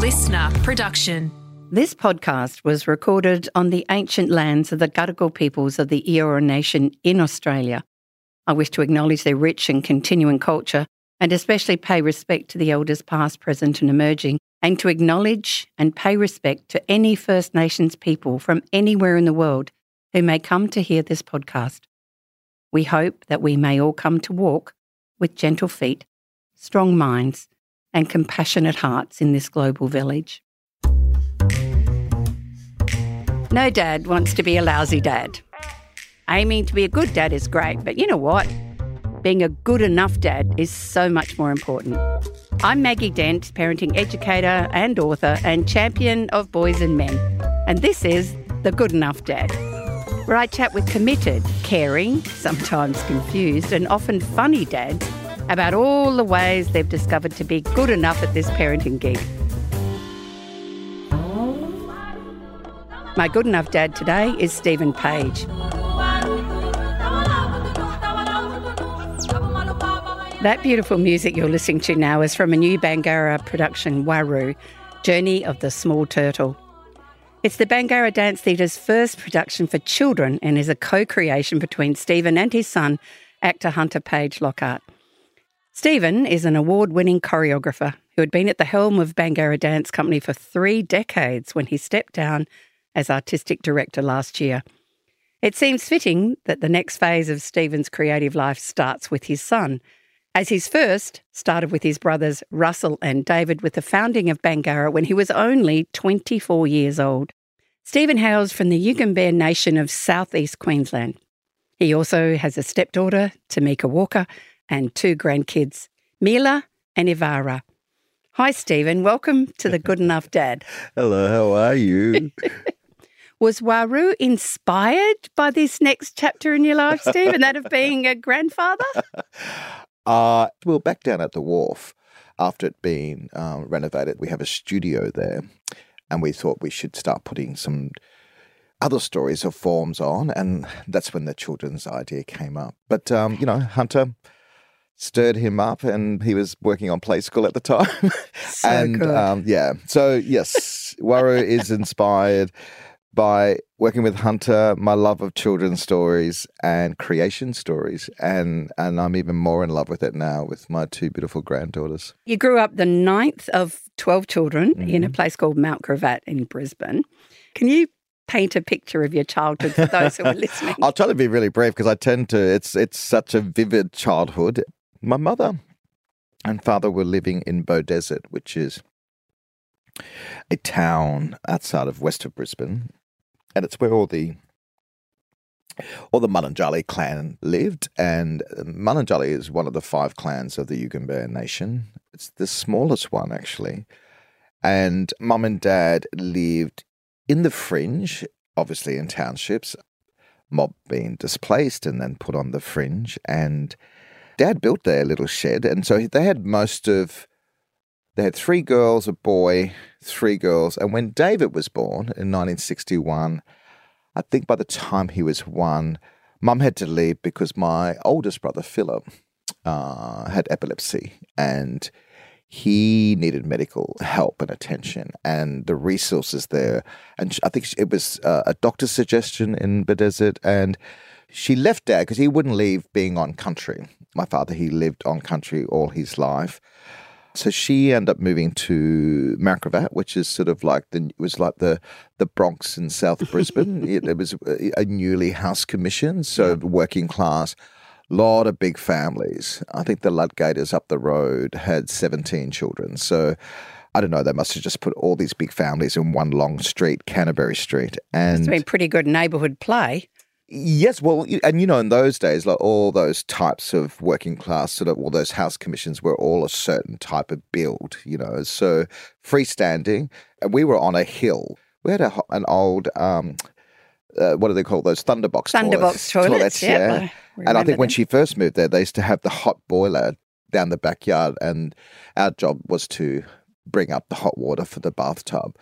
listener production. This podcast was recorded on the ancient lands of the Gadigal peoples of the Eora Nation in Australia. I wish to acknowledge their rich and continuing culture and especially pay respect to the elders past, present, and emerging, and to acknowledge and pay respect to any First Nations people from anywhere in the world who may come to hear this podcast. We hope that we may all come to walk with gentle feet, strong minds, and compassionate hearts in this global village. No dad wants to be a lousy dad. Aiming to be a good dad is great, but you know what? Being a good enough dad is so much more important. I'm Maggie Dent, parenting educator and author and champion of boys and men. And this is The Good Enough Dad, where I chat with committed, caring, sometimes confused, and often funny dads about all the ways they've discovered to be good enough at this parenting gig. My good enough dad today is Stephen Page. That beautiful music you're listening to now is from a new Bangarra production, Waru, Journey of the Small Turtle. It's the Bangarra Dance Theatre's first production for children and is a co creation between Stephen and his son, actor Hunter Page Lochard. Stephen is an award winning choreographer who had been at the helm of Bangarra Dance Company for three decades when he stepped down as artistic director last year. It seems fitting that the next phase of Stephen's creative life starts with his son, as his first started with his brothers Russell and David with the founding of Bangarra when he was only 24 years old. Stephen hails from the Yugambeh Nation of southeast Queensland. He also has a stepdaughter, Tamika Walker, and two grandkids, Mila and Ivara. Hi, Stephen. Welcome to the Good Enough Dad. Hello, how are you? Was Waru inspired by this next chapter in your life, Stephen, that of being a grandfather? Uh, well, back down at the wharf, after it being um, renovated, we have a studio there, and we thought we should start putting some other stories of forms on, and that's when the children's idea came up. But um, you know, Hunter stirred him up, and he was working on play school at the time. So and. Um, yeah, so yes, Waru is inspired by working with Hunter, my love of children's stories and creation stories, and and I'm even more in love with it now with my two beautiful granddaughters. You grew up the ninth of 12 children in a place called Mount Gravatt in Brisbane. Can you paint a picture of your childhood for those who are listening? I'll try to be really brief because I tend to. It's it's such a vivid childhood. My mother and father were living in Beaudesert, which is a town outside of west of Brisbane, and it's where all the all the Mununjali clan lived. And uh, Mununjali is one of the five clans of the Yugambeh Nation. It's the smallest one actually. And mum and dad lived in the fringe, obviously in townships, mob being displaced and then put on the fringe. And dad built their little shed. And so they had most of, they had three girls, a boy, three girls. And when David was born in 1961, I think by the time he was one, mum had to leave because my oldest brother, Philip, uh, had epilepsy. And he needed medical help and attention and the resources there. And I think it was uh, a doctor's suggestion in Beaudesert. And she left dad because he wouldn't leave being on country. My father, he lived on country all his life. So she ended up moving to Mount Gravatt, which is sort of like the it was like the the Bronx in South Brisbane. it, it was a, a newly house commission, so working class lot of big families. I think the Ludgators up the road had 17 children. So I don't know, they must have just put all these big families in one long street, Canterbury Street. And It's been pretty good neighbourhood play. Yes, well, and you know, in those days, like all those types of working class, sort of all those house commissions were all a certain type of build, you know, so freestanding. And we were on a hill. We had a, an old, um, uh, what do they call those thunderbox Thunderbox toilets, yeah. I and I think when she first moved there, they used to have the hot boiler down the backyard, and our job was to bring up the hot water for the bathtub,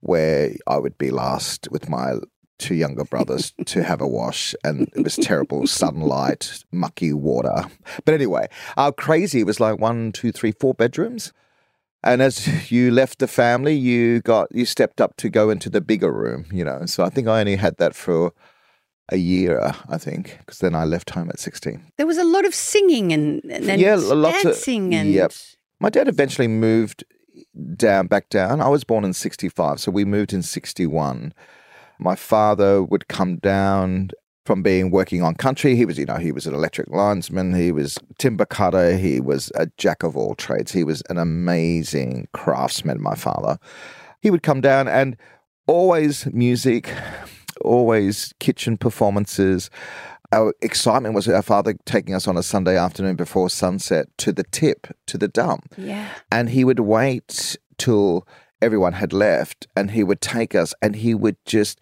where I would be last with my two younger brothers to have a wash, and it was terrible sunlight, mucky water. But anyway, our crazy was like one, two, three, four bedrooms. And as you left the family, you got you stepped up to go into the bigger room, you know. So I think I only had that for a year, I think, because then I left home at 16. There was a lot of singing and, and Yeah, lots of- dancing and yep. My dad eventually moved down, back down. I was born in 65, so we moved in 61. My father would come down from being working on country. He was, you know, he was an electric linesman, he was timber cutter, he was a jack of all trades. He was an amazing craftsman, my father. He would come down and always music, always kitchen performances. Our excitement was our father taking us on a Sunday afternoon before sunset to the tip, to the dump Yeah. and he would wait till everyone had left and he would take us and he would just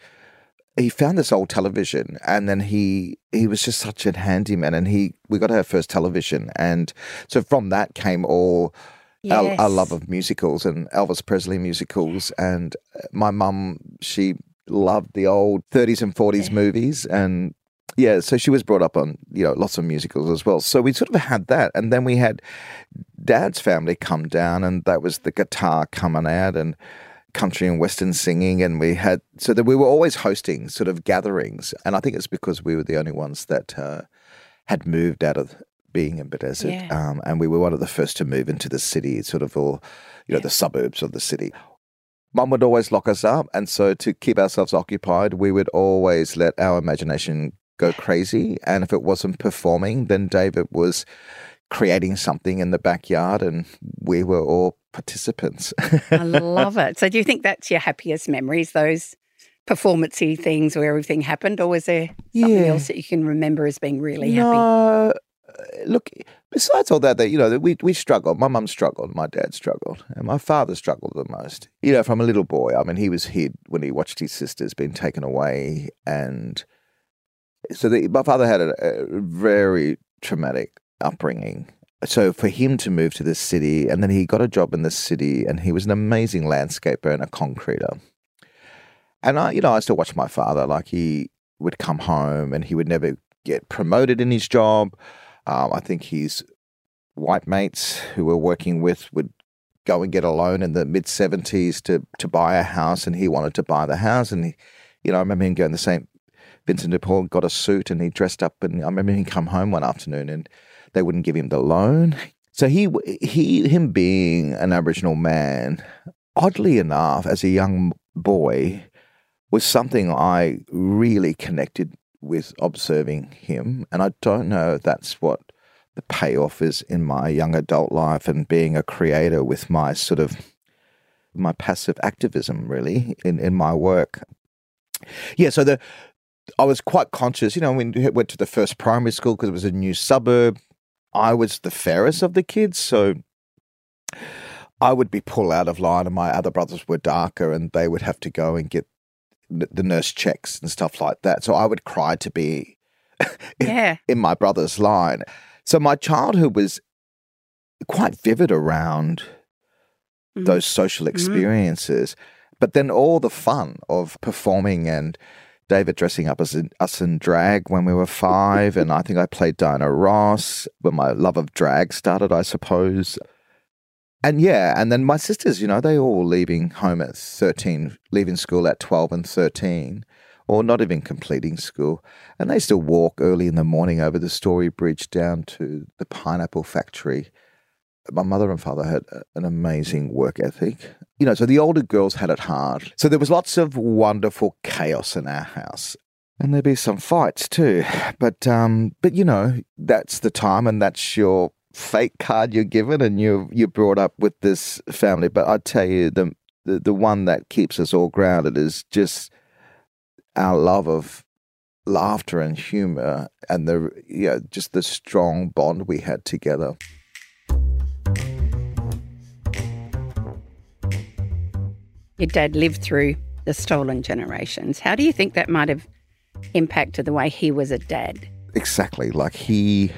he found this old television and then he he was just such a handyman and he we got our first television and so from that came all our, our love of musicals and Elvis Presley musicals and my mum she loved the old 30s and 40s Yeah. movies and yeah so she was brought up on you know lots of musicals as well. So we sort of had that. And then we had dad's family come down and that was the guitar coming out and country and western singing. And we had so that we were always hosting sort of gatherings. And i think it's because we were the only ones that uh, had moved out of being in Beaudesert, Yeah. um, and we were one of the first to move into the city sort of all you know Yeah. the suburbs of the city. Mum would always lock us up, and so to keep ourselves occupied, we would always let our imagination go crazy. And if it wasn't performing, then David was creating something in the backyard, and we were all participants. I love it. So, do you think that's your happiest memories, those performancey things where everything happened, or was there something Yeah. else that you can remember as being really happy? no, uh, look. Besides all that, that you know, that we we struggled. My mum struggled. My dad struggled, and my father struggled the most. You know, from a little boy. I mean, he was hid when he watched his sisters being taken away, and so the, my father had a, a very traumatic upbringing. So for him to move to the city, and then he got a job in the city, and he was an amazing landscaper and a concreter. And I, you know, I still watch my father. Like he would come home, and he would never get promoted in his job. Um, I think his white mates who were working with would go and get a loan in the mid seventies to to buy a house, and he wanted to buy the house. And he, you know, I remember him going the St. Vincent de Paul, got a suit, and he dressed up. And I remember him come home one afternoon, and they wouldn't give him the loan. So he he him being an Aboriginal man, oddly enough, as a young boy, was something I really connected with observing him. And I don't know if that's what the payoff is in my young adult life and being a creator with my sort of my passive activism really in, in my work. Yeah, so the I was quite conscious, you know, when we went to the first primary school because it was a new suburb. I was the fairest of the kids, so I would be pulled out of line, and my other brothers were darker, and they would have to go and get the nurse checks and stuff like that. So I would cry to be Yeah. in my brother's line. So my childhood was quite vivid around Mhm. those social experiences, but then all the fun of performing and David dressing up as in, us in drag when we were five, and I think I played Diana Ross when my love of drag started, I suppose. And yeah, and then my sisters, you know, they all leaving home at 13, leaving school at 12 and 13, or not even completing school. And they still walk early in the morning over the Story Bridge down to the pineapple factory. My mother and father had an amazing work ethic. You know, so the older girls had it hard. So there was lots of wonderful chaos in our house. And there'd be some fights too. But um, but you know, that's the time and that's your fate card you're given and you you're brought up with this family. But I tell you, the, the the one that keeps us all grounded is just our love of laughter and humor and the yeah, just the strong bond we had together. Your dad lived through the stolen generations. How do you think that might have impacted the way he was a dad? Exactly. Like he.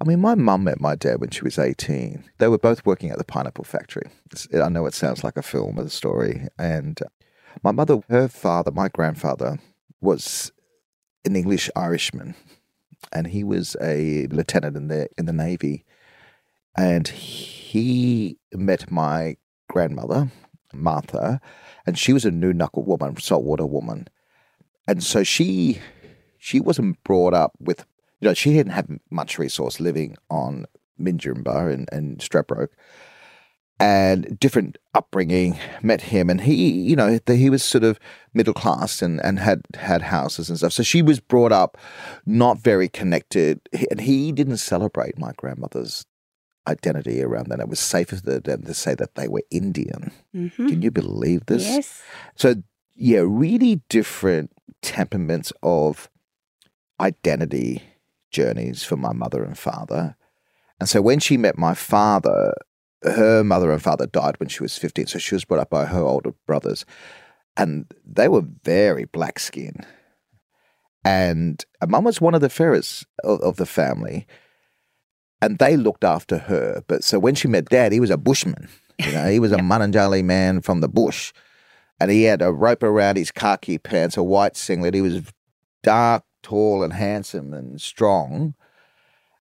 I mean, my mum met my dad when she was 18. They were both working at the pineapple factory. I know it sounds like a film, a story. And uh, my mother, her father, my grandfather, was an English Irishman. And he was a lieutenant in the, in the Navy. and he met my grandmother, Martha, and she was a Noonuccal woman, saltwater woman. And so she she wasn't brought up with you know, she didn't have much resource living on Minjerribah and, and Stradbroke and different upbringing met him and he you know he was sort of middle class and, and had had houses and stuff so she was brought up not very connected and he didn't celebrate my grandmother's identity around that. It was safer for them to say that they were indian. Mm-hmm. can you believe this? Yes. so yeah really different temperaments of identity journeys for my mother and father. And so when she met my father her mother and father died when she was 15 so she was brought up by her older brothers. And they were very black skinned and mum was one of the fairest of, of the family and they looked after her but so when she met dad he was a bushman you know he was a Mununjali man from the bush and he had a rope around his khaki pants a white singlet he was dark tall and handsome and strong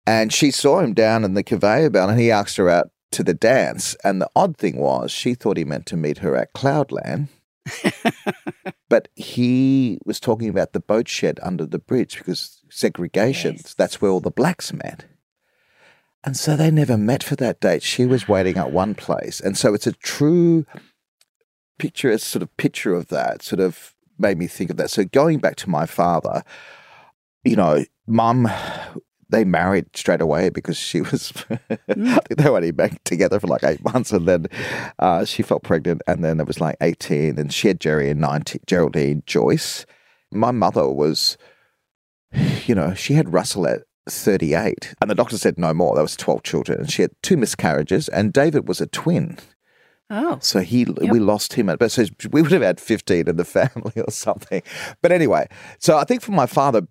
and she saw him down in the conveyor belt and he asked her out to the dance. And the odd thing was, she thought he meant to meet her at Cloudland. but he was talking about the boat shed under the bridge because segregation, Yes. that's where all the blacks met. And so they never met for that date. She was waiting at one place. And so it's a true picture, sort of picture of that sort of made me think of that. So going back to my father, you know, mum, they married straight away because she was, I think they were only back together for like eight months and then uh, she felt pregnant and then it was like 18 and she had Jerry and 19, Geraldine Joyce. My mother was, you know, she had Russell at 38 and the doctor said no more. There was 12 children and she had two miscarriages and David was a twin. Oh. So he, we lost him at, but so we would have had 15 in the family or something. But anyway, so I think for my father,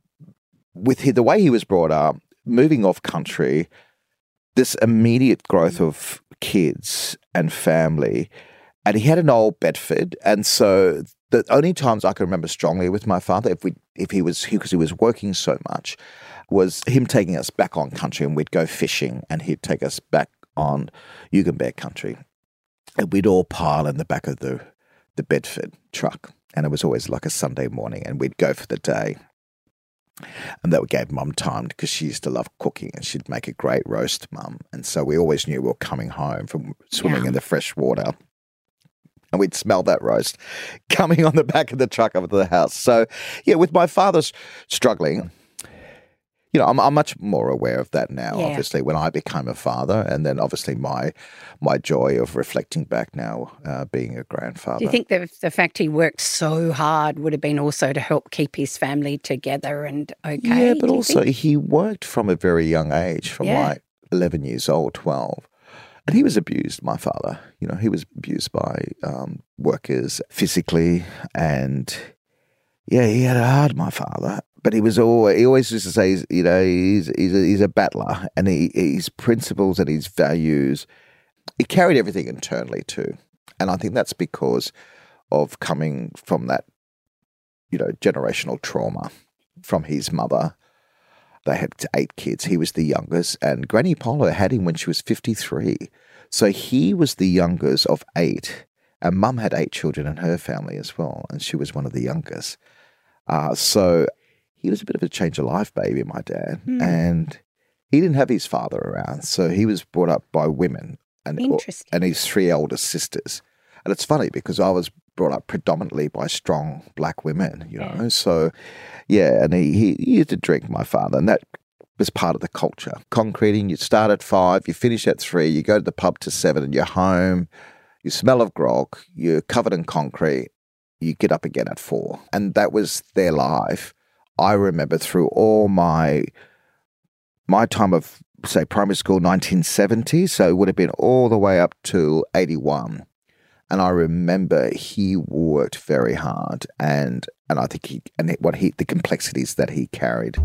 with he, the way he was brought up, moving off country, this immediate growth of kids and family, and he had an old Bedford, and so the only times I can remember strongly with my father, if we, if he was, because he was working so much, was him taking us back on country, and we'd go fishing, and he'd take us back on Yugambeh country, and we'd all pile in the back of the the Bedford truck, and it was always like a Sunday morning, and we'd go for the day. And that gave mum time because she used to love cooking and she'd make a great roast, mum. And so we always knew we were coming home from swimming Yeah. in the fresh water. And we'd smell that roast coming on the back of the truck up to the house. So, yeah, with my father s- struggling, you know, I'm, I'm much more aware of that now, Yeah. obviously, when I became a father. And then obviously my my joy of reflecting back now, uh, being a grandfather. Do you think the, the fact he worked so hard would have been also to help keep his family together and okay? Yeah, but also think? he worked from a very young age, from Yeah. like 11 years old, 12. And he was abused, my father. You know, he was abused by um, workers physically. And yeah, he had it hard, my father. But he was always, he always used to say, he's, you know, he's, he's, a, he's a battler. And he, his principles and his values, he carried everything internally too. And I think that's because of coming from that, you know, generational trauma from his mother. They had eight kids. He was the youngest, and Granny Polo had him when she was 53. So he was the youngest of eight, and Mum had eight children in her family as well, and she was one of the youngest. Uh, so he was a bit of a change of life baby, my dad, Hmm. and he didn't have his father around, so he was brought up by women and Interesting. and his three older sisters. And it's funny because I was brought up predominantly by strong black women, you Yeah. know. So, yeah, and he, he, he used to drink, my father, and that was part of the culture. Concreting, you start at five, you finish at three, you go to the pub to seven, and you're home. You smell of grog, you're covered in concrete, you get up again at four. And that was their life. I remember through all my my time of say primary school 1970 so it would have been all the way up to 81 and i remember he worked very hard and and i think he and what he the complexities that he carried.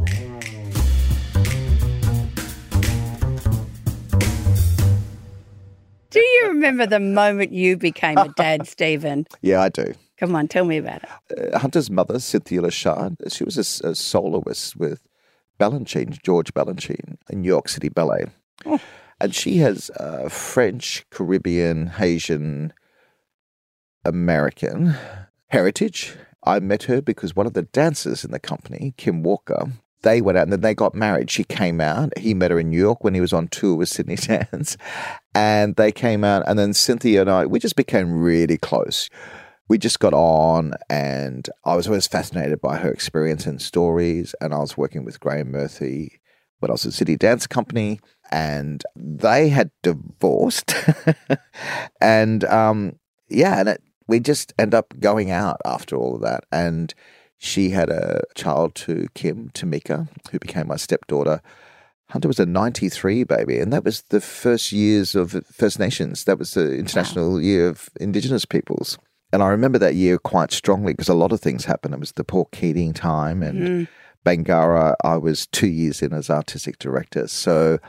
Do you remember the moment you became a dad, Stephen? yeah i do Come on, tell me about it. uh, hunter's mother cynthia Lochard she was a soloist with balanchine george balanchine in new york city ballet Oh. and she has uh, French, Caribbean, Haitian, American heritage. I met her because one of the dancers in the company, Kim Walker, they went out and then they got married. She came out. He met her in New York when he was on tour with Sydney Dance. And they came out. And then Cynthia and I, we just became really close. We just got on. And I was always fascinated by her experience and stories. And I was working with Graeme Murphy when I was at Sydney Dance Company. And they had divorced. and um, yeah, and it, we just end up going out after all of that. And she had a child to Kim, Tamika, who became my stepdaughter. Hunter was a 93 baby, and that was the first years of First Nations. That was the International wow. Year of Indigenous Peoples. And I remember that year quite strongly because a lot of things happened. It was the Paul Keating time and mm. Bangarra. I was two years in as artistic director. So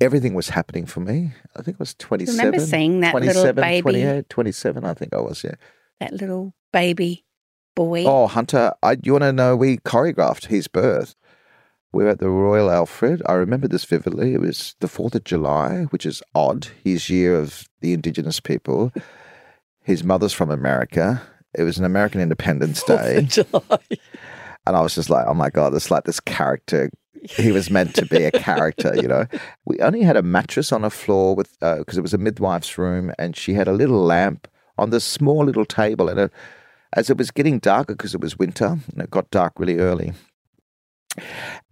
everything was happening for me. I think it was 27. remember seeing that little baby. 28, 27, I think I was, yeah. That little baby boy. Oh, Hunter, I, you want to know? We choreographed his birth. We were at the Royal Alfred. I remember this vividly. It was the 4th of July, which is odd, his year of the Indigenous people. his mother's from America. It was an American Independence Day. And I was just like, oh my God, it's like this character. He was meant to be a character, you know. We only had a mattress on a floor with, because uh, it was a midwife's room, and she had a little lamp on this small little table and a as it was getting darker because it was winter and it got dark really early.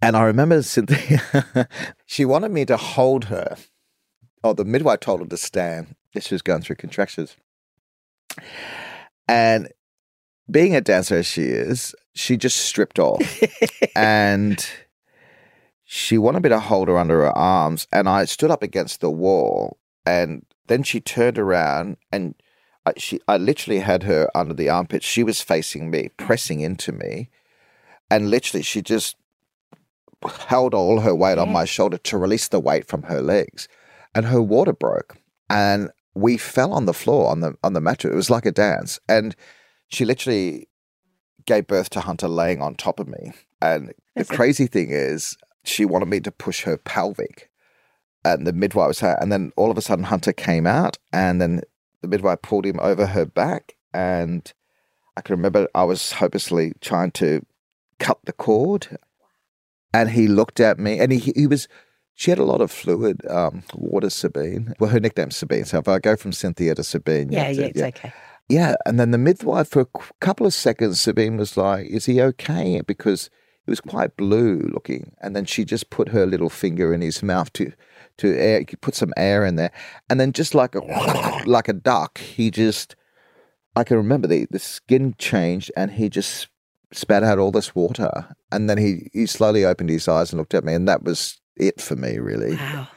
And I remember Cynthia, she wanted me to hold her. Oh, the midwife told her to stand. She was going through contractions. And being a dancer as she is, she just stripped off. and she wanted me to hold her under her arms. And I stood up against the wall. And then she turned around and I, she, I literally had her under the armpit. She was facing me, pressing into me, and literally she just held all her weight on my shoulder to release the weight from her legs, and her water broke, and we fell on the floor on the on the mattress. It was like a dance, and she literally gave birth to Hunter laying on top of me. And the crazy thing is, she wanted me to push her pelvic. And the midwife was, her. and then all of a sudden Hunter came out, and then the midwife pulled him over her back, and I can remember I was hopelessly trying to cut the cord, and he looked at me, and he he was. She had a lot of fluid, um, water Sabine. Well, her nickname's Sabine. So if I go from Cynthia to Sabine, yeah, yeah, it's yeah. okay. Yeah, and then the midwife for a couple of seconds, Sabine was like, "Is he okay?" Because he was quite blue looking, and then she just put her little finger in his mouth to to air, put some air in there, and then just like a like a duck, he just I can remember the the skin changed, and he just spat out all this water, and then he he slowly opened his eyes and looked at me, and that was it for me, really. Wow.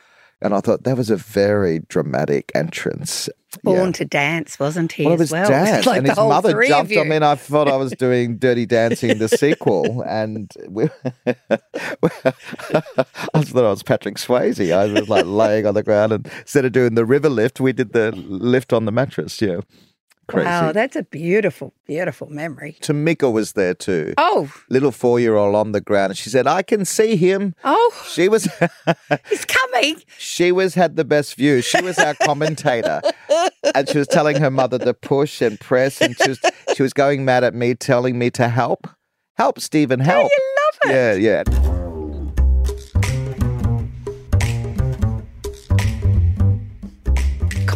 And I thought that was a very dramatic entrance. Born yeah. to dance, wasn't he? Well, it was well? dance, like and his mother jumped. I mean, I thought I was doing Dirty Dancing, the sequel, and we, I thought I was Patrick Swayze. I was like laying on the ground, and instead of doing the river lift, we did the lift on the mattress. Yeah. Crazy. Wow, that's a beautiful, beautiful memory. Tamika was there too. Oh. Little four year old on the ground. She said, I can see him. Oh. She was He's coming. She was had the best view. She was our commentator. and she was telling her mother to push and press and she was she was going mad at me, telling me to help. Help, Stephen, help. Oh, you love it. Yeah, yeah.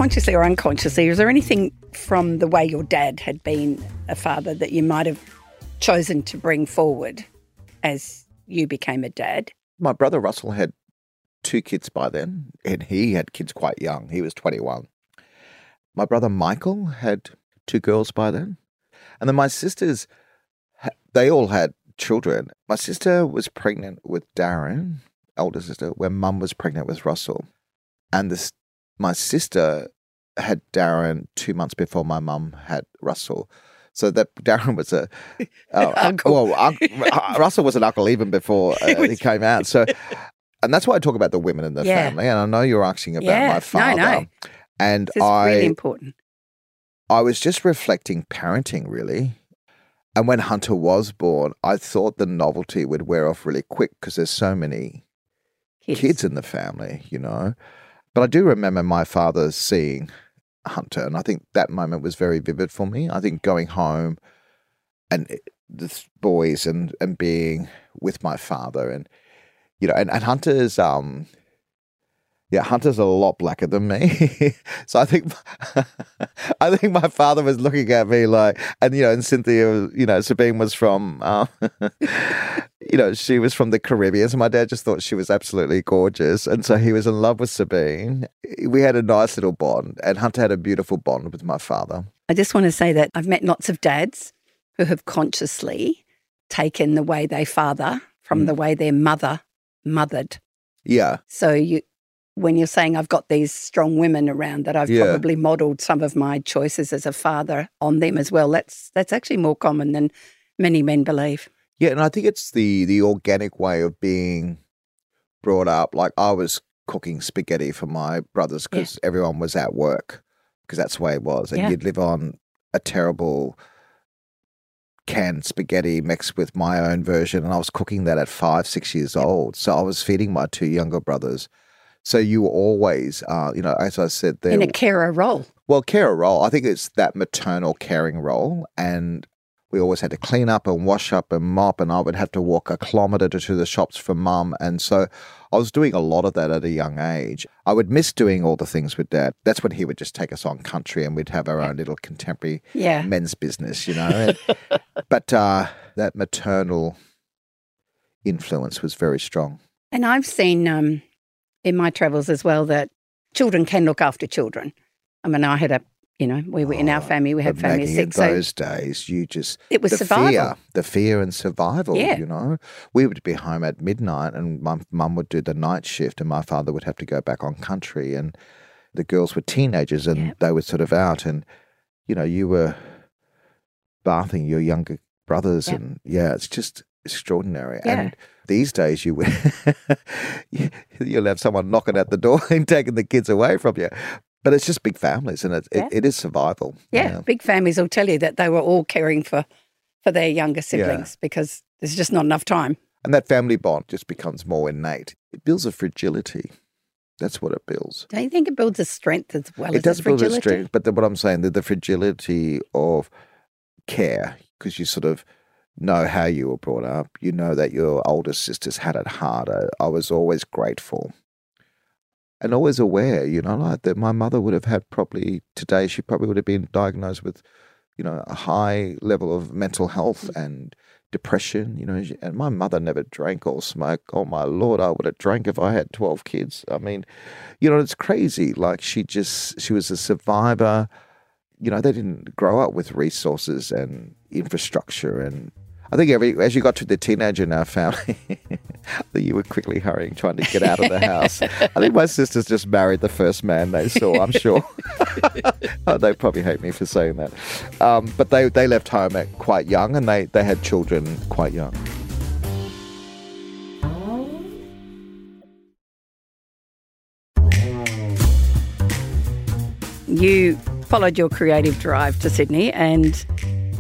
Consciously or unconsciously, is there anything from the way your dad had been a father that you might have chosen to bring forward as you became a dad? My brother Russell had two kids by then, and he had kids quite young. He was 21. My brother Michael had two girls by then. And then my sisters, they all had children. My sister was pregnant with Darren, older sister, when mum was pregnant with Russell. And this my sister had Darren two months before my mum had Russell. So that Darren was a uh, uncle. Well, un- uh, Russell was an uncle even before uh, he, he, came out. So, and that's why I talk about the women in the yeah. family. And I know you're asking about yeah. my father. No, no. And this I really important. I was just reflecting parenting really. And when Hunter was born, I thought the novelty would wear off really quick because there's so many kids. kids in the family, you know. But I do remember my father seeing Hunter, and I think that moment was very vivid for me. I think going home and the boys and and being with my father, and you know, and, and Hunter's um yeah, Hunter's a lot blacker than me. so I think I think my father was looking at me like, and you know, and Cynthia, you know, Sabine was from, um, you know, she was from the Caribbean. So my dad just thought she was absolutely gorgeous, and so he was in love with Sabine. We had a nice little bond, and Hunter had a beautiful bond with my father. I just want to say that I've met lots of dads who have consciously taken the way they father from mm. the way their mother mothered. Yeah. So you when you're saying I've got these strong women around that I've yeah. probably modeled some of my choices as a father on them as well. That's that's actually more common than many men believe. Yeah, and I think it's the the organic way of being brought up. Like I was cooking spaghetti for my brothers because yeah. everyone was at work because that's the way it was, and yeah. you'd live on a terrible canned spaghetti mixed with my own version, and I was cooking that at five, six years old. So I was feeding my two younger brothers so you always, uh, you know, as I said, there in a carer role. Well, carer role. I think it's that maternal caring role, and we always had to clean up and wash up and mop, and I would have to walk a kilometre to the shops for mum, and so I was doing a lot of that at a young age. I would miss doing all the things with dad. That's when he would just take us on country, and we'd have our own little contemporary yeah. men's business, you know. but uh, that maternal influence was very strong. And I've seen um, in my travels as well that children can look after children. I mean, I had a, you know, we were in our oh, family, we had family six. In those so days, you just it was the survival. fear, the fear and survival. Yeah. you know, we would be home at midnight, and my mum would do the night shift, and my father would have to go back on country, and the girls were teenagers, and yeah. they were sort of out, and you know, you were bathing your younger brothers, yeah. and yeah, it's just extraordinary. And these days, you you'll have someone knocking at the door and taking the kids away from you. But it's just big families, and it, yeah. it, it is survival. Yeah, big families will tell you that they were all caring for for their younger siblings yeah. because there's just not enough time. And that family bond just becomes more innate. It builds a fragility. That's what it builds. Don't you think it builds a strength as well? It does build a strength, but the, what I'm saying, the, the fragility of care, because you sort of know how you were brought up. You know that your older sisters had it harder. I was always grateful and always aware, you know, like that my mother would have had probably today, she probably would have been diagnosed with, you know, a high level of mental health mm. and depression, you know, and my mother never drank or smoked. Oh my lord, I would have drank if I had 12 kids. I mean, you know, it's crazy. Like she just, she was a survivor. You know, they didn't grow up with resources and infrastructure and I think every as you got to the teenager in our family, that you were quickly hurrying, trying to get out of the house. I think my sisters just married the first man they saw. I'm sure. oh, they probably hate me for saying that, um, but they they left home at quite young, and they they had children quite young. You followed your creative drive to Sydney and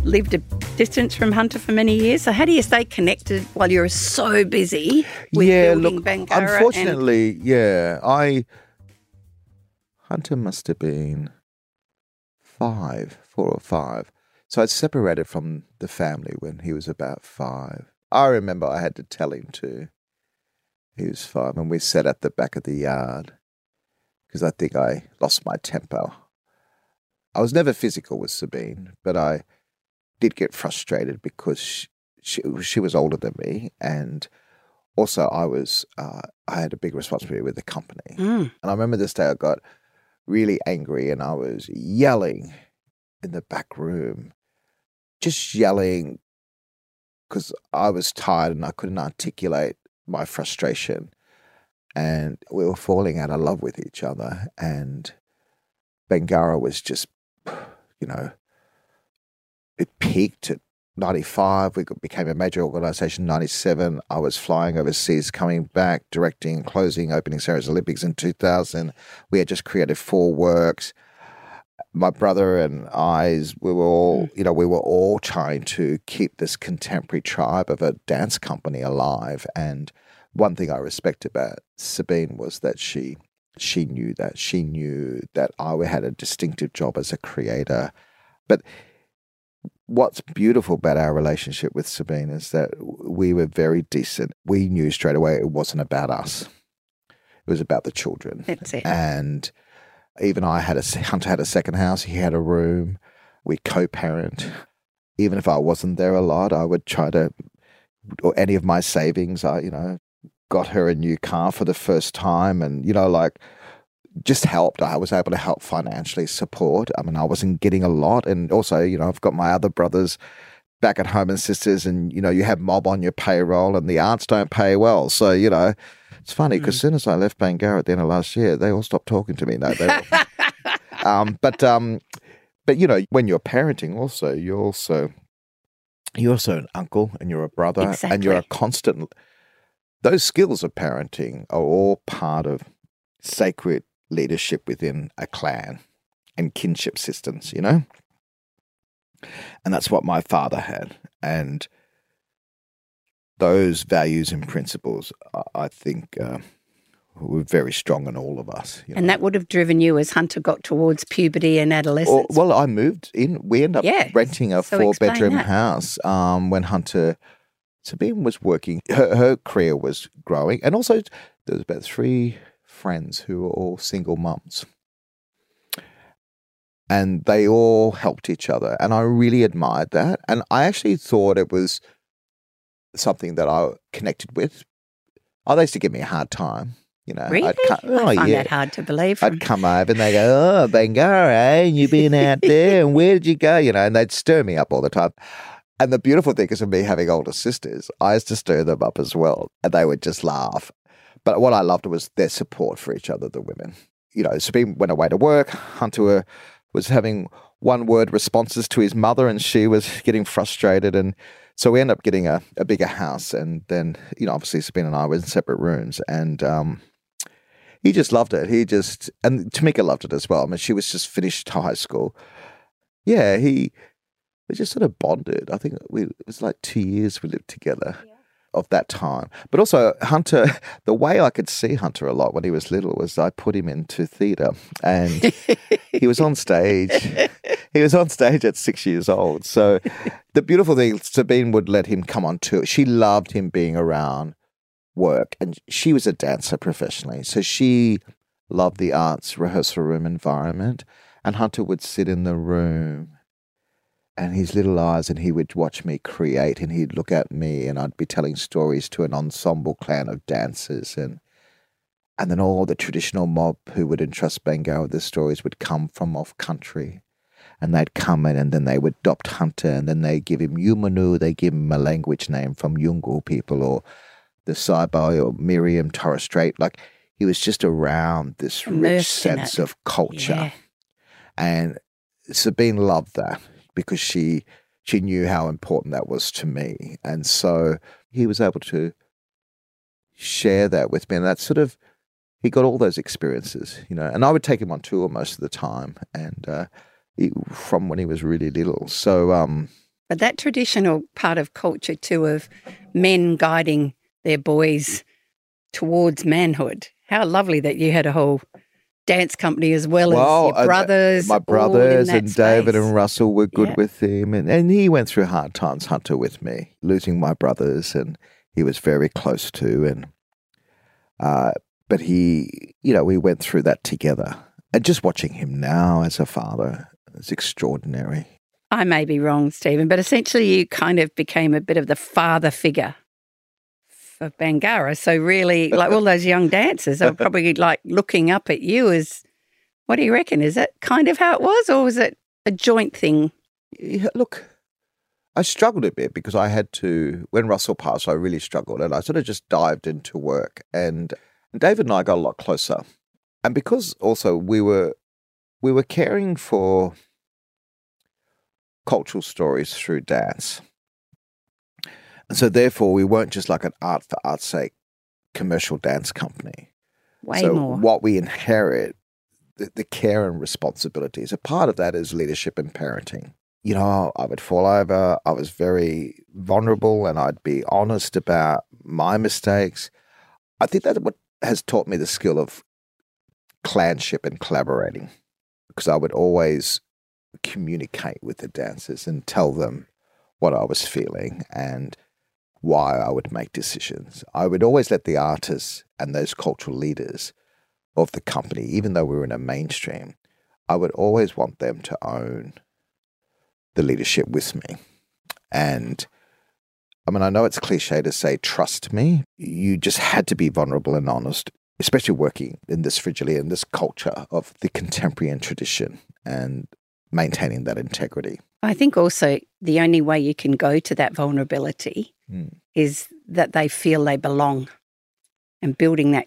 lived a distance from Hunter for many years. So how do you stay connected while you're so busy with yeah, building look, Bangarra? Unfortunately, and... yeah, I Hunter must have been five, four or five. So I separated from the family when he was about five. I remember I had to tell him to. He was five, and we sat at the back of the yard because I think I lost my temper. I was never physical with Sabine, but I did get frustrated because she, she, was older than me and also I was uh, I had a big responsibility with the company. Mm. And I remember this day I got really angry and I was yelling in the back room, just yelling because I was tired and I couldn't articulate my frustration. And we were falling out of love with each other. And Bangarra was just, you know, it peaked at 95. We became a major organization 97. I was flying overseas, coming back, directing, closing, opening series Olympics in 2000. We had just created four works. My brother and I, we were all, mm. you know, we were all trying to keep this contemporary tribe of a dance company alive. And one thing I respect about Sabine was that she She knew that. She knew that I had a distinctive job as a creator. But what's beautiful about our relationship with Sabine is that we were very decent. We knew straight away it wasn't about us. It was about the children. That's it. And even I had a Hunter had a second house. He had a room. We co-parent. Even if I wasn't there a lot, I would try to, or any of my savings, I you know, got her a new car for the first time, and you know, like just helped. I was able to help financially support. I mean, I wasn't getting a lot, and also, you know, I've got my other brothers back at home and sisters, and you know, you have mob on your payroll, and the aunts don't pay well, so you know, it's funny because mm. as soon as I left Bangarra at the end of last year, they all stopped talking to me. No, they. um, but um, but you know, when you're parenting, also you're also you're also an uncle and you're a brother exactly. and you're a constant. Those skills of parenting are all part of sacred leadership within a clan and kinship systems. You know, and that's what my father had, and those values and principles, I think, uh, were very strong in all of us. You know? And that would have driven you as Hunter got towards puberty and adolescence. Well, well I moved in. We ended up yeah. renting a so four bedroom that. house um, when Hunter. Sabine was working. Her, her career was growing, and also there was about three friends who were all single mums and they all helped each other. And I really admired that. And I actually thought it was something that I connected with. Oh, they used to give me a hard time. You know, really? I'd come, oh, I find yeah. that hard to believe. From... I'd come over and they go, "Oh, Bangarra, eh? You've been out there, and where did you go?" You know, and they'd stir me up all the time. And the beautiful thing is, of me having older sisters, I used to stir them up as well, and they would just laugh. But what I loved was their support for each other, the women. You know, Sabine went away to work. Hunter was having one word responses to his mother, and she was getting frustrated and so we ended up getting a, a bigger house, and then you know, obviously, Sabine and I were in separate rooms, and um, he just loved it. He just and Tamika loved it as well. I mean, she was just finished high school. Yeah, he we just sort of bonded. I think we it was like two years we lived together. Yeah of that time. But also, Hunter, the way I could see Hunter a lot when he was little was I put him into theatre and he was on stage. He was on stage at six years old. So the beautiful thing, Sabine would let him come on tour. She loved him being around work and she was a dancer professionally. So she loved the arts rehearsal room environment. And Hunter would sit in the room and his little eyes, and he would watch me create, and he'd look at me, and I'd be telling stories to an ensemble clan of dancers, and and then all the traditional mob who would entrust Bangarra with the stories would come from off country, and they'd come in, and then they would adopt Hunter, and then they give him Yumanu, they give him a language name from Yolngu people, or the Saibai or Miriam Torres Strait, like he was just around this rich sense of culture, yeah. and Sabine loved that because she she knew how important that was to me, and so he was able to share that with me, and that sort of he got all those experiences, you know. And I would take him on tour most of the time, and uh, he, from when he was really little. So, um, but that traditional part of culture too of men guiding their boys towards manhood. How lovely that you had a whole dance company as well, well as your brothers. My brothers and space. David and Russell were good yeah. with him. And, and he went through hard times, Hunter, with me, losing my brothers, and he was very close to. And, uh, but he, you know, we went through that together. And just watching him now as a father is extraordinary. I may be wrong, Stephen, but essentially you kind of became a bit of the father figure of Bangarra. So really, like all those young dancers are probably like looking up at you as, what do you reckon? Is that kind of how it was, or was it a joint thing? Yeah, look, I struggled a bit because I had to. When Russell passed, I really struggled, and I sort of just dived into work. And David and I got a lot closer, and because also we were we were caring for cultural stories through dance. So, therefore, we weren't just like an art for art's sake commercial dance company. Way so more. What we inherit, the, the care and responsibilities, a part of that is leadership and parenting. You know, I would fall over. I was very vulnerable and I'd be honest about my mistakes. I think that's what has taught me the skill of clanship and collaborating because I would always communicate with the dancers and tell them what I was feeling and why I would make decisions. I would always let the artists and those cultural leaders of the company, even though we were in a mainstream, I would always want them to own the leadership with me. And I mean, I know it's cliche to say, trust me. You just had to be vulnerable and honest, especially working in this fragility and this culture of the contemporary and tradition and maintaining that integrity. I think also the only way you can go to that vulnerability mm. is that they feel they belong and building that.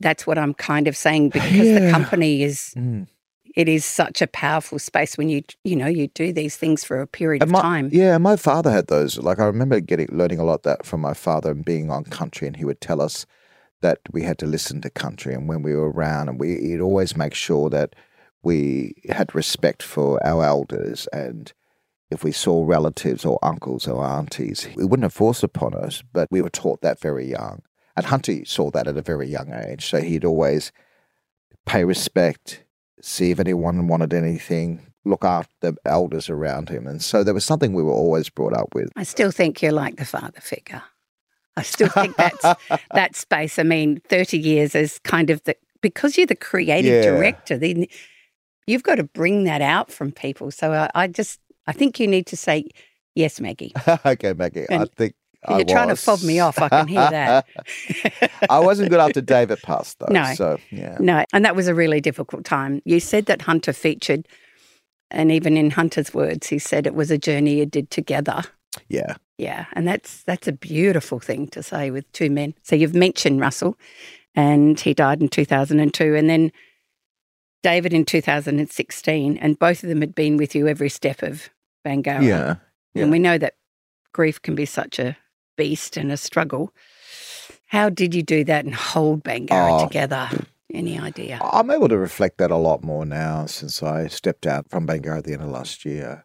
That's what I'm kind of saying because yeah. the company is. Mm. It is such a powerful space when you you know you do these things for a period and of time. Yeah, my father had those. Like I remember getting learning a lot that from my father and being on country, and he would tell us that we had to listen to country, and when we were around, and we he'd always make sure that we had respect for our elders and if we saw relatives or uncles or aunties, we wouldn't have forced upon us, but we were taught that very young. And Hunter saw that at a very young age. So he'd always pay respect, see if anyone wanted anything, look after the elders around him. And so there was something we were always brought up with. I still think you're like the father figure. I still think that's that space. I mean, 30 years is kind of the, because you're the creative yeah. director, then you've got to bring that out from people. So I, I just, I think you need to say, yes, Maggie. okay, Maggie. And I think you're I trying was. to fob me off. I can hear that. I wasn't good after David passed, though. No. So, yeah. No. And that was a really difficult time. You said that Hunter featured, and even in Hunter's words, he said it was a journey you did together. Yeah. Yeah. And that's that's a beautiful thing to say with two men. So you've mentioned Russell, and he died in 2002. And then David in 2016, and both of them had been with you every step of Bangarra. Yeah, yeah. And we know that grief can be such a beast and a struggle. How did you do that and hold Bangarra oh, together? Any idea? I'm able to reflect that a lot more now since I stepped out from Bangarra at the end of last year.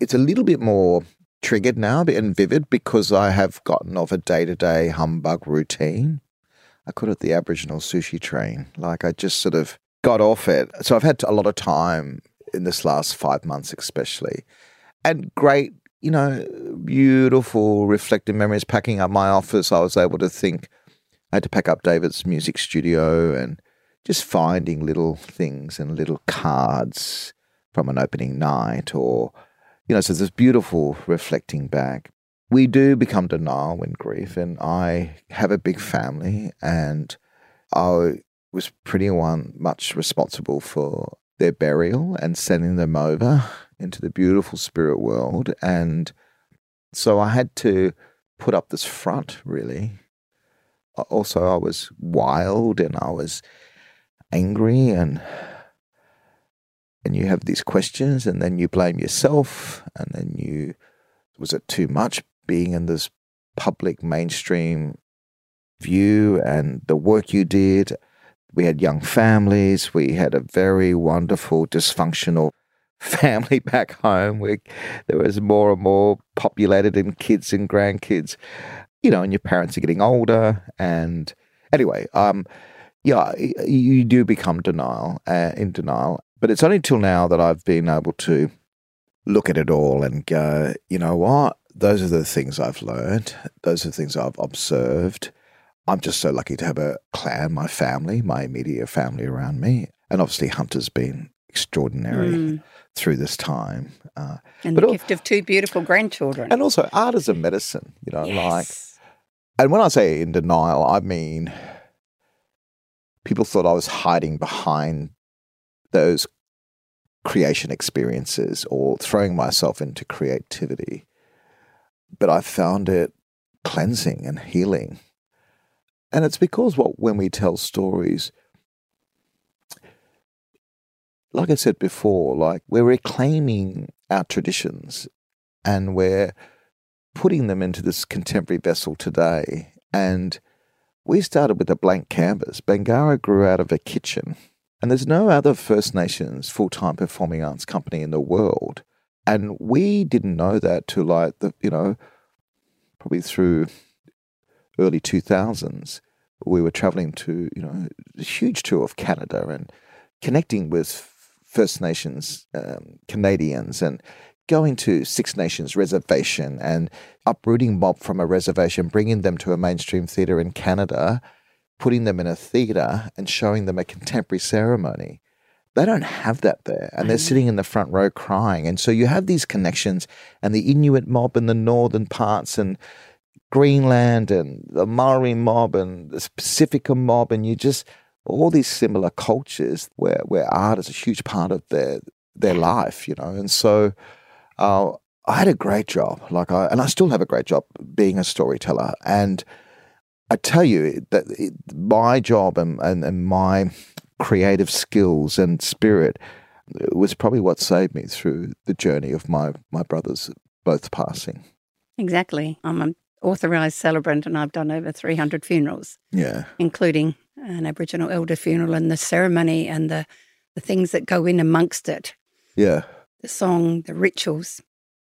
It's a little bit more triggered now and vivid because I have gotten off a day to day humbug routine. I call it the Aboriginal sushi train. Like I just sort of got off it. So I've had a lot of time in this last five months, especially, and great, you know, beautiful reflective memories. Packing up my office, I was able to think. I had to pack up David's music studio and just finding little things and little cards from an opening night or you know so this beautiful reflecting back we do become denial in grief and i have a big family and i was pretty much responsible for their burial and sending them over into the beautiful spirit world. And so I had to put up this front, really. Also, I was wild and I was angry and and you have these questions and then you blame yourself and then you was it too much being in this public mainstream view and the work you did we had young families. We had a very wonderful, dysfunctional family back home where there was more and more populated in kids and grandkids, you know, and your parents are getting older. And anyway, um, yeah, you do become denial uh, in denial. But it's only till now that I've been able to look at it all and go, you know what? Those are the things I've learned. Those are the things I've observed. I'm just so lucky to have a clan, my family, my immediate family around me. And obviously, Hunter's been extraordinary mm. through this time. Uh, and the gift of two beautiful grandchildren. And also, art is a medicine, you know, yes. like. And when I say in denial, I mean people thought I was hiding behind those creation experiences or throwing myself into creativity. But I found it cleansing and healing and it's because what when we tell stories, like I said before, like we're reclaiming our traditions and we're putting them into this contemporary vessel today. And we started with a blank canvas. Bangarra grew out of a kitchen. And there's no other First Nations full time performing arts company in the world. And we didn't know that till like the, you know, probably through early 2000s, we were traveling to, you know, a huge tour of Canada and connecting with First Nations um, Canadians and going to Six Nations reservation and uprooting mob from a reservation, bringing them to a mainstream theatre in Canada, putting them in a theatre and showing them a contemporary ceremony. They don't have that there, and they're sitting in the front row crying. And so you have these connections, and the Inuit mob in the northern parts, and Greenland, and the Maori mob, and the Pacifica mob, and you just all these similar cultures where where art is a huge part of their their life, you know. And so uh, I had a great job, like I and I still have a great job being a storyteller. And I tell you that it, my job and, and, and my creative skills and spirit was probably what saved me through the journey of my my brothers both passing. Exactly. I'm authorised celebrant and I've done over 300 funerals. Yeah. Including an Aboriginal elder funeral and the ceremony and the, the things that go in amongst it. Yeah. The song, the rituals.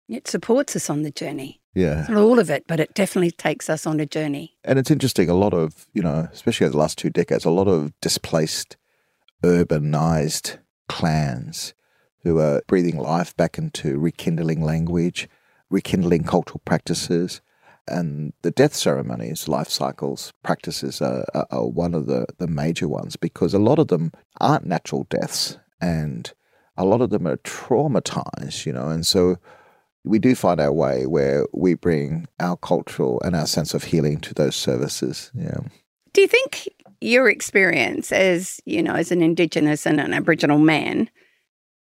It supports us on the journey. Yeah. Not all of it, but it definitely takes us on a journey. And it's interesting, a lot of, you know, especially over the last two decades, a lot of displaced, urbanized clans who are breathing life back into rekindling language, rekindling cultural practices, and the death ceremonies, life cycles, practices are, are, are, one of the, the major ones because a lot of them aren't natural deaths and a lot of them are traumatized, you know, and so we do find our way where we bring our cultural and our sense of healing to those services. Yeah. Do you think your experience as, you know, as an Indigenous and an Aboriginal man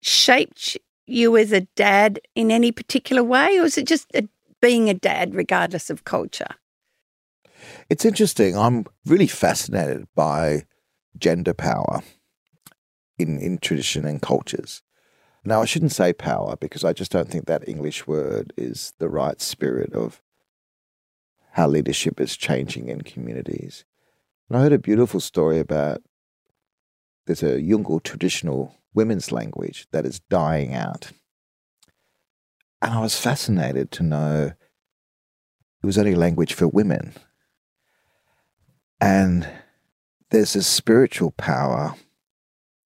shaped you as a dad in any particular way, or is it just a being a dad regardless of culture? It's interesting. I'm really fascinated by gender power in, in tradition and cultures. Now, I shouldn't say power because I just don't think that English word is the right spirit of how leadership is changing in communities. And I heard a beautiful story about there's a Yolngu traditional women's language that is dying out. And I was fascinated to know it was only language for women. And there's a spiritual power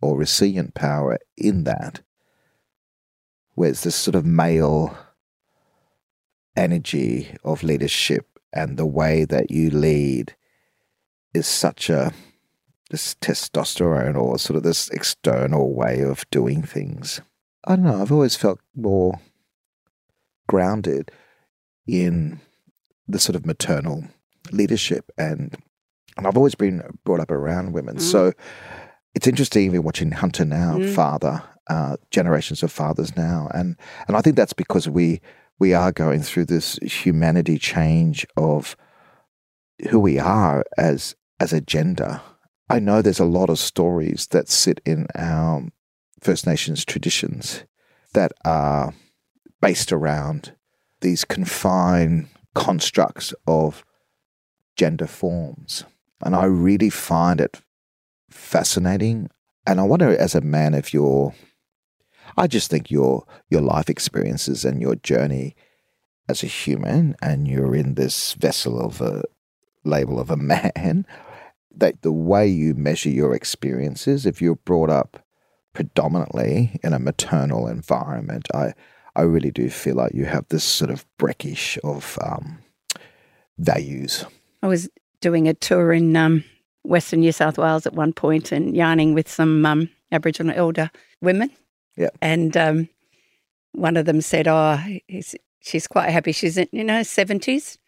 or resilient power in that, where it's this sort of male energy of leadership and the way that you lead is such a this testosterone or sort of this external way of doing things. I don't know, I've always felt more grounded in the sort of maternal leadership and and I've always been brought up around women. Mm. So it's interesting even watching Hunter now, mm. father, uh, generations of fathers now. And and I think that's because we we are going through this humanity change of who we are as as a gender. I know there's a lot of stories that sit in our First Nations traditions that are based around these confined constructs of gender forms. And I really find it fascinating. And I wonder, as a man, if you're, I just think your your life experiences and your journey as a human, and you're in this vessel of a label of a man, that the way you measure your experiences, if you're brought up predominantly in a maternal environment, I I really do feel like you have this sort of brackish of um, values. I was doing a tour in um, Western New South Wales at one point and yarning with some um, Aboriginal elder women. Yeah. And um, one of them said, Oh, she's quite happy. She's in, you know, 70s.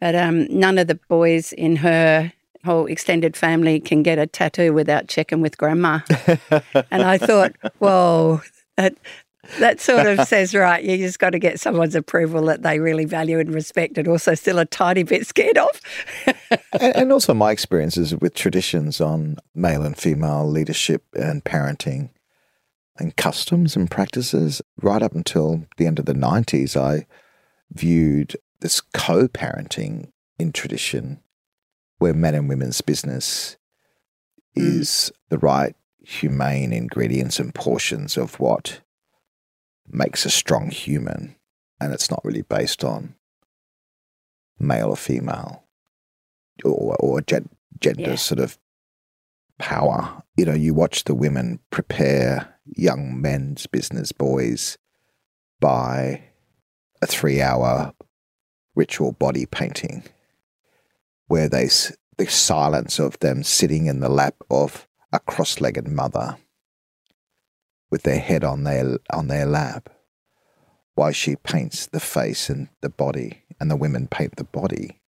But um, none of the boys in her whole extended family can get a tattoo without checking with grandma. and I thought, well, that that sort of says, right, you just got to get someone's approval that they really value and respect and also still a tiny bit scared of. and, and, also my experiences with traditions on male and female leadership and parenting and customs and practices. Right up until the end of the 90s, I viewed this co parenting in tradition where men and women's business mm. is the right humane ingredients and portions of what makes a strong human, and it's not really based on male or female or, or gen- gender yeah. sort of power. You know, you watch the women prepare young men's business boys by a three hour ritual body painting where they the silence of them sitting in the lap of a cross-legged mother with their head on their on their lap while she paints the face and the body and the women paint the body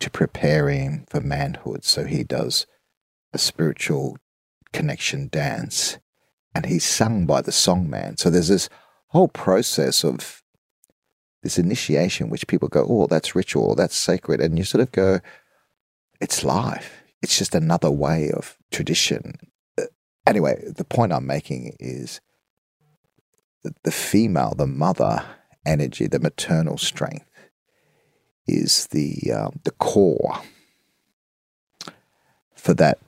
to prepare him for manhood so he does a spiritual connection dance and he's sung by the songman so there's this whole process of this initiation which people go oh that's ritual that's sacred and you sort of go it's life. It's just another way of tradition. Uh, anyway, the point I'm making is that the female, the mother energy, the maternal strength, is the um, the core for that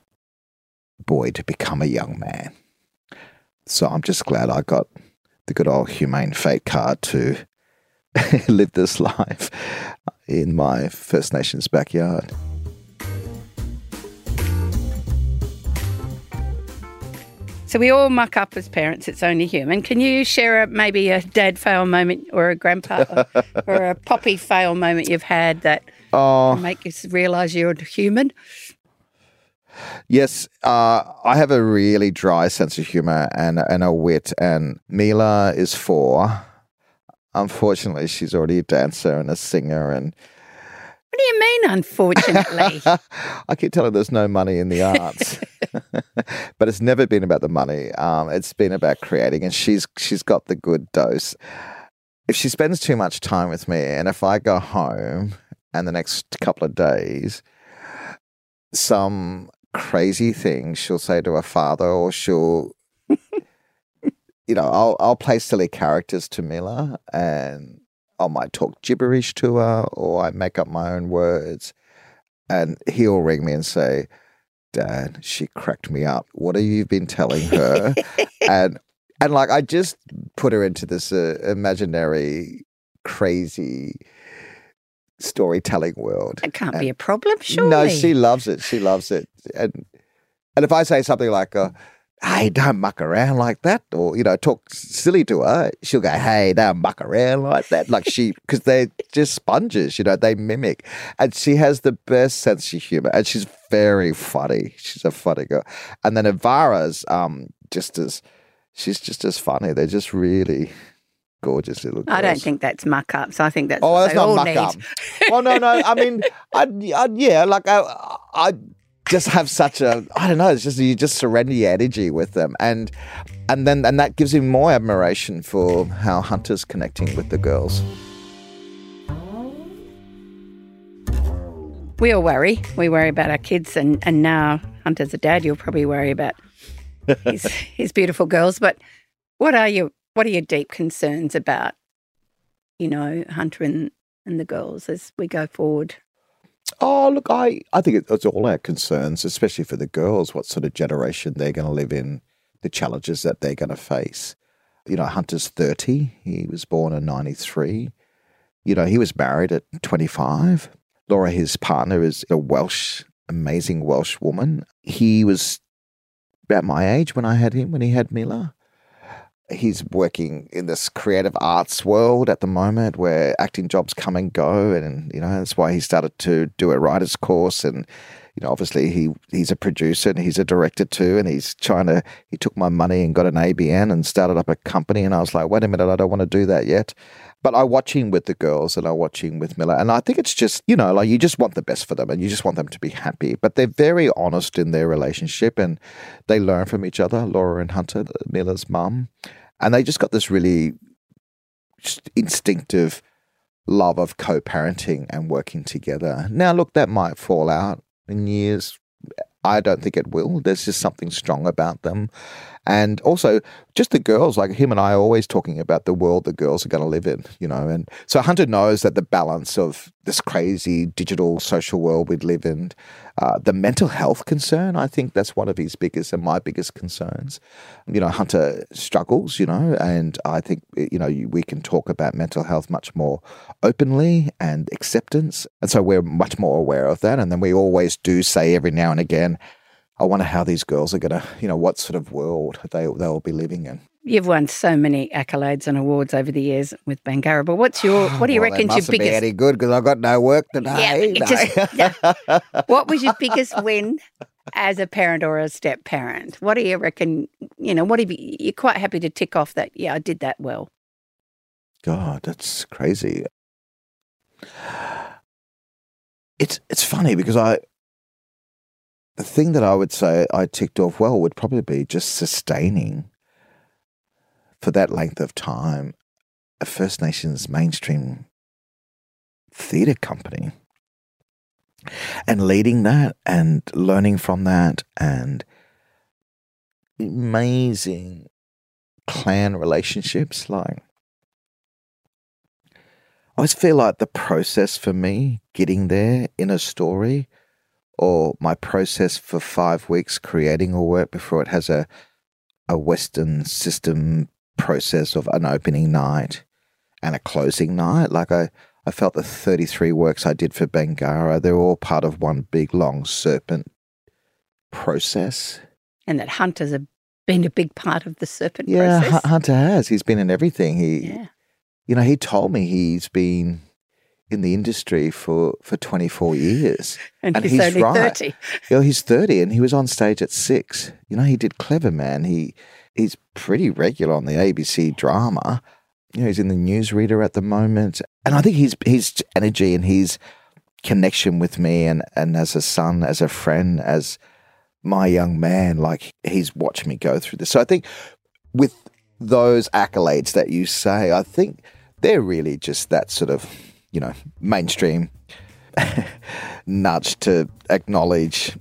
boy to become a young man. So I'm just glad I got the good old humane fate card to live this life in my First Nations backyard. So we all muck up as parents. It's only human. Can you share a, maybe a dad fail moment or a grandpa or a poppy fail moment you've had that oh. make you realise you're human? Yes, uh, I have a really dry sense of humour and and a wit. And Mila is four. Unfortunately, she's already a dancer and a singer and what do you mean, unfortunately? I keep telling her there's no money in the arts, but it's never been about the money. Um, it's been about creating, and she's she's got the good dose. If she spends too much time with me, and if I go home and the next couple of days, some crazy thing she'll say to her father, or she'll, you know, I'll I'll play silly characters to Mila, and I might talk gibberish to her or I make up my own words. And he'll ring me and say, Dad, she cracked me up. What have you been telling her? and and like I just put her into this uh, imaginary, crazy storytelling world. It can't and, be a problem, surely. No, she loves it. She loves it. And and if I say something like, uh, hey, don't muck around like that, or you know, talk silly to her, she'll go, hey, don't muck around like that, like she, because they're just sponges, you know, they mimic, and she has the best sense of humor, and she's very funny. She's a funny girl, and then Ivara's um just as she's just as funny. They're just really gorgeous little girls. I don't think that's muck up. So I think that's oh, that's not muck need. up. well, no, no. I mean, I, I yeah, like I, I just have such a I don't know. It's just you just surrender your energy with them, and and then and that gives him more admiration for how Hunter's connecting with the girls. We all worry. We worry about our kids, and and now Hunter's a dad. You'll probably worry about his his beautiful girls. But what are your what are your deep concerns about? You know, Hunter and and the girls as we go forward. Oh, look, I, I think it's all our concerns, especially for the girls, what sort of generation they're going to live in, the challenges that they're going to face. You know, Hunter's 30. He was born in 93. You know, he was married at 25. Laura, his partner, is a Welsh, amazing Welsh woman. He was about my age when I had him, when he had Mila he's working in this creative arts world at the moment where acting jobs come and go and you know that's why he started to do a writer's course and you know obviously he he's a producer and he's a director too and he's trying to he took my money and got an ABN and started up a company and I was like wait a minute I don't want to do that yet. But I watch him with the girls and I watch him with Mila and I think it's just you know like you just want the best for them and you just want them to be happy. But they're very honest in their relationship and they learn from each other Laura and Hunter Mila's mum and they just got this really instinctive love of co-parenting and working together. Now, look, that might fall out in years. I don't think it will. There's just something strong about them. And also, just the girls, like him and I are always talking about the world the girls are going to live in, you know. And so Hunter knows that the balance of this crazy digital social world we live in, uh, the mental health concern, I think that's one of his biggest and my biggest concerns. You know, Hunter struggles, you know, and I think, you know, we can talk about mental health much more openly and acceptance. And so we're much more aware of that. And then we always do say every now and again, I wonder how these girls are going to, you know, what sort of world they they'll be living in. You've won so many accolades and awards over the years with Bangarra, but what's your what do you well, reckon's your Be biggest? any good because I got no work today. Yeah, just- what was your biggest win as a parent or a step parent? What do you reckon? You know, what do you, you're quite happy to tick off that? Yeah, I did that well. God, that's crazy. It's it's funny because I the thing that I would say I ticked off well would probably be just sustaining for that length of time a First Nations mainstream theatre company and leading that and learning from that and amazing clan relationships like I always feel like the process for me getting there in a story or my process for five weeks creating a work before it has a a Western system process of an opening night and a closing night. Like I, I felt the 33 works I did for Bangarra, they're all part of one big long serpent process. And that hunters have been a big part of the serpent Yeah, process. Hu- Hunter has. He's been in everything. He yeah. you know, he told me he's been in the industry for, for 24 years. And, And he's, he's only right. 30. You know, he's 30 and he was on stage at six. You know, he did Cleverman. He He's pretty regular on the ABC drama. You know, he's in the newsreader at the moment. And I think his, his energy and his connection with me and, and as a son, as a friend, as my young man, like he's watched me go through this. So I think with those accolades that you say, I think they're really just that sort of, you know, mainstream nudge to acknowledge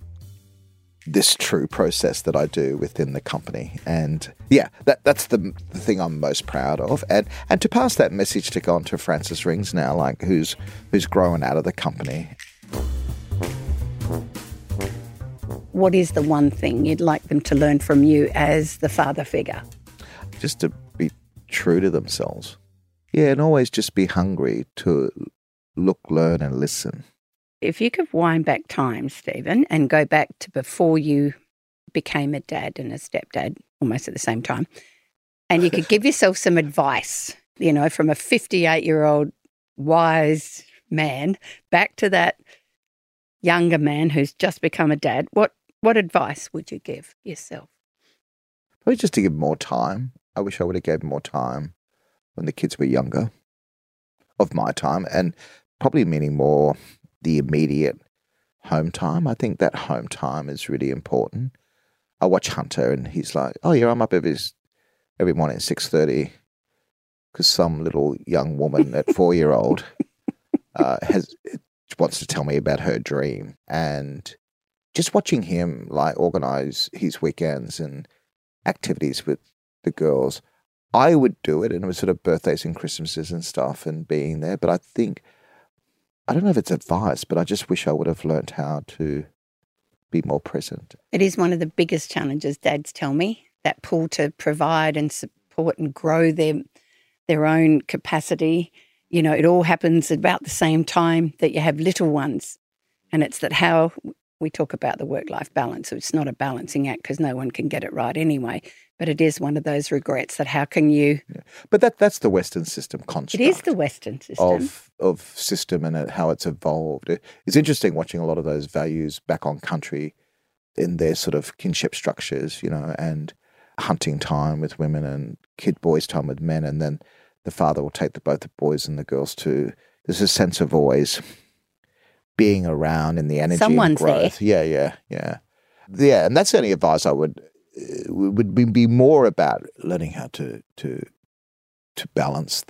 this true process that I do within the company. And yeah, that that's the, the thing I'm most proud of. And and to pass that message to go on to Frances Rings now, like who's who's growing out of the company. What is the one thing you'd like them to learn from you as the father figure? Just to be true to themselves. Yeah, and always just be hungry to look, learn and listen. If you could wind back time, Stephen, and go back to before you became a dad and a stepdad almost at the same time, and you could give yourself some advice, you know, from a 58 year old wise man back to that younger man who's just become a dad, what, what advice would you give yourself? Probably just to give more time. I wish I would have gave more time when the kids were younger of my time and probably meaning more the immediate home time. I think that home time is really important. I watch Hunter and he's like, "Oh yeah, I'm up every every morning at six thirty because some little young woman at four year old uh, has wants to tell me about her dream and just watching him like organize his weekends and activities with the girls. I would do it, and it was sort of birthdays and Christmases and stuff, and being there. But I think I don't know if it's advice, but I just wish I would have learnt how to be more present. It is one of the biggest challenges, dads tell me, that pull to provide and support and grow their their own capacity. You know, it all happens about the same time that you have little ones. And it's that how we talk about the work life balance. It's not a balancing act because no one can get it right anyway. But it is one of those regrets that how can you? But that that's the Western system It construct. is the Western system. of of system and uh, how it's evolved. It's interesting watching a lot of those values back on country in their sort of kinship structures, you know, and hunting time with women and kid boys time with men, and then the father will take the both the boys and the girls to. There's a sense of always being around in the energy Someone's and there. growth. Yeah, yeah, yeah, yeah. And that's the only advice I would uh, would be, be more about learning how to to to balance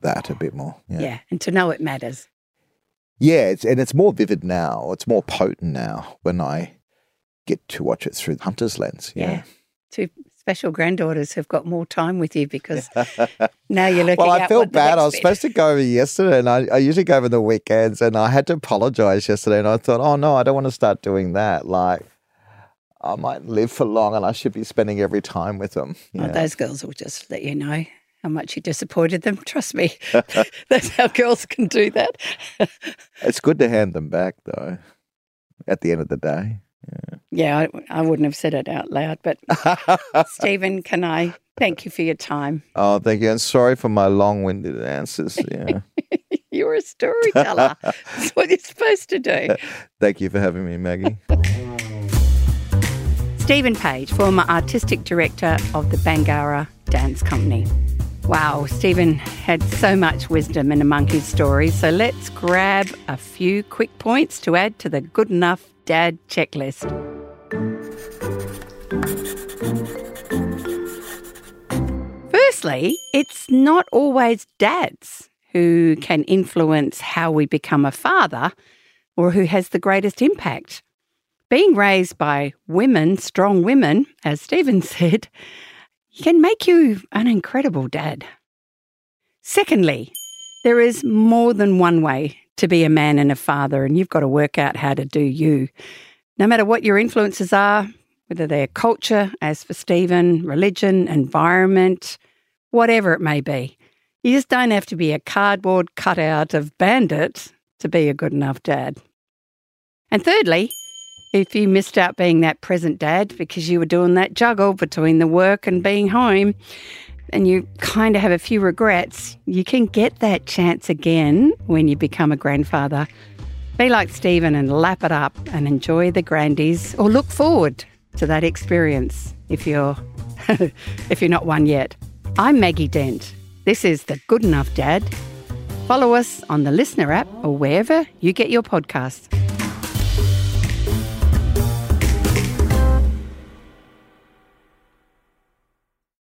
that a bit more. yeah. yeah And to know it matters. Yeah, it's, and it's more vivid now. It's more potent now when I get to watch it through Hunter's lens. Yeah. Two special granddaughters have got more time with you because now you're looking well, I felt bad. I was bit- supposed to go over yesterday, and I, I usually go over the weekends, and I had to apologize yesterday. And I thought, oh no, I don't want to start doing that. Like, I might live for long, and I should be spending every time with them. Oh, those girls will just let you know how much you disappointed them. Trust me, that's how girls can do that. It's good to hand them back, though. At the end of the day, Yeah, I, I wouldn't have said it out loud, but Stephen, can I thank you for your time? Oh, thank you. And sorry for my long winded answers. Yeah. You're a storyteller. That's what you're supposed to do. thank you for having me, Maggie. Stephen Page, former artistic director of the Bangarra Dance Company. Wow, Stephen had so much wisdom in among his stories, so let's grab a few quick points to add to the good enough dad checklist. Firstly, it's not always dads who can influence how we become a father or who has the greatest impact. Being raised by women, strong women, as Stephen said, can make you an incredible dad. Secondly, there is more than one way to be a man and a father, and you've got to work out how to do you. No matter what your influences are, whether they're culture, as for Stephen, religion, environment, whatever it may be, you just don't have to be a cardboard cutout of bandit to be a good enough dad. And thirdly, if you missed out being that present dad because you were doing that juggle between the work and being home, and you kind of have a few regrets, you can get that chance again when you become a grandfather. Be like Stephen and lap it up and enjoy the grandies or look forward to that experience if you're if you're not one yet. I'm Maggie Dent. This is the Good Enough Dad. Follow us on the Listener app or wherever you get your podcasts.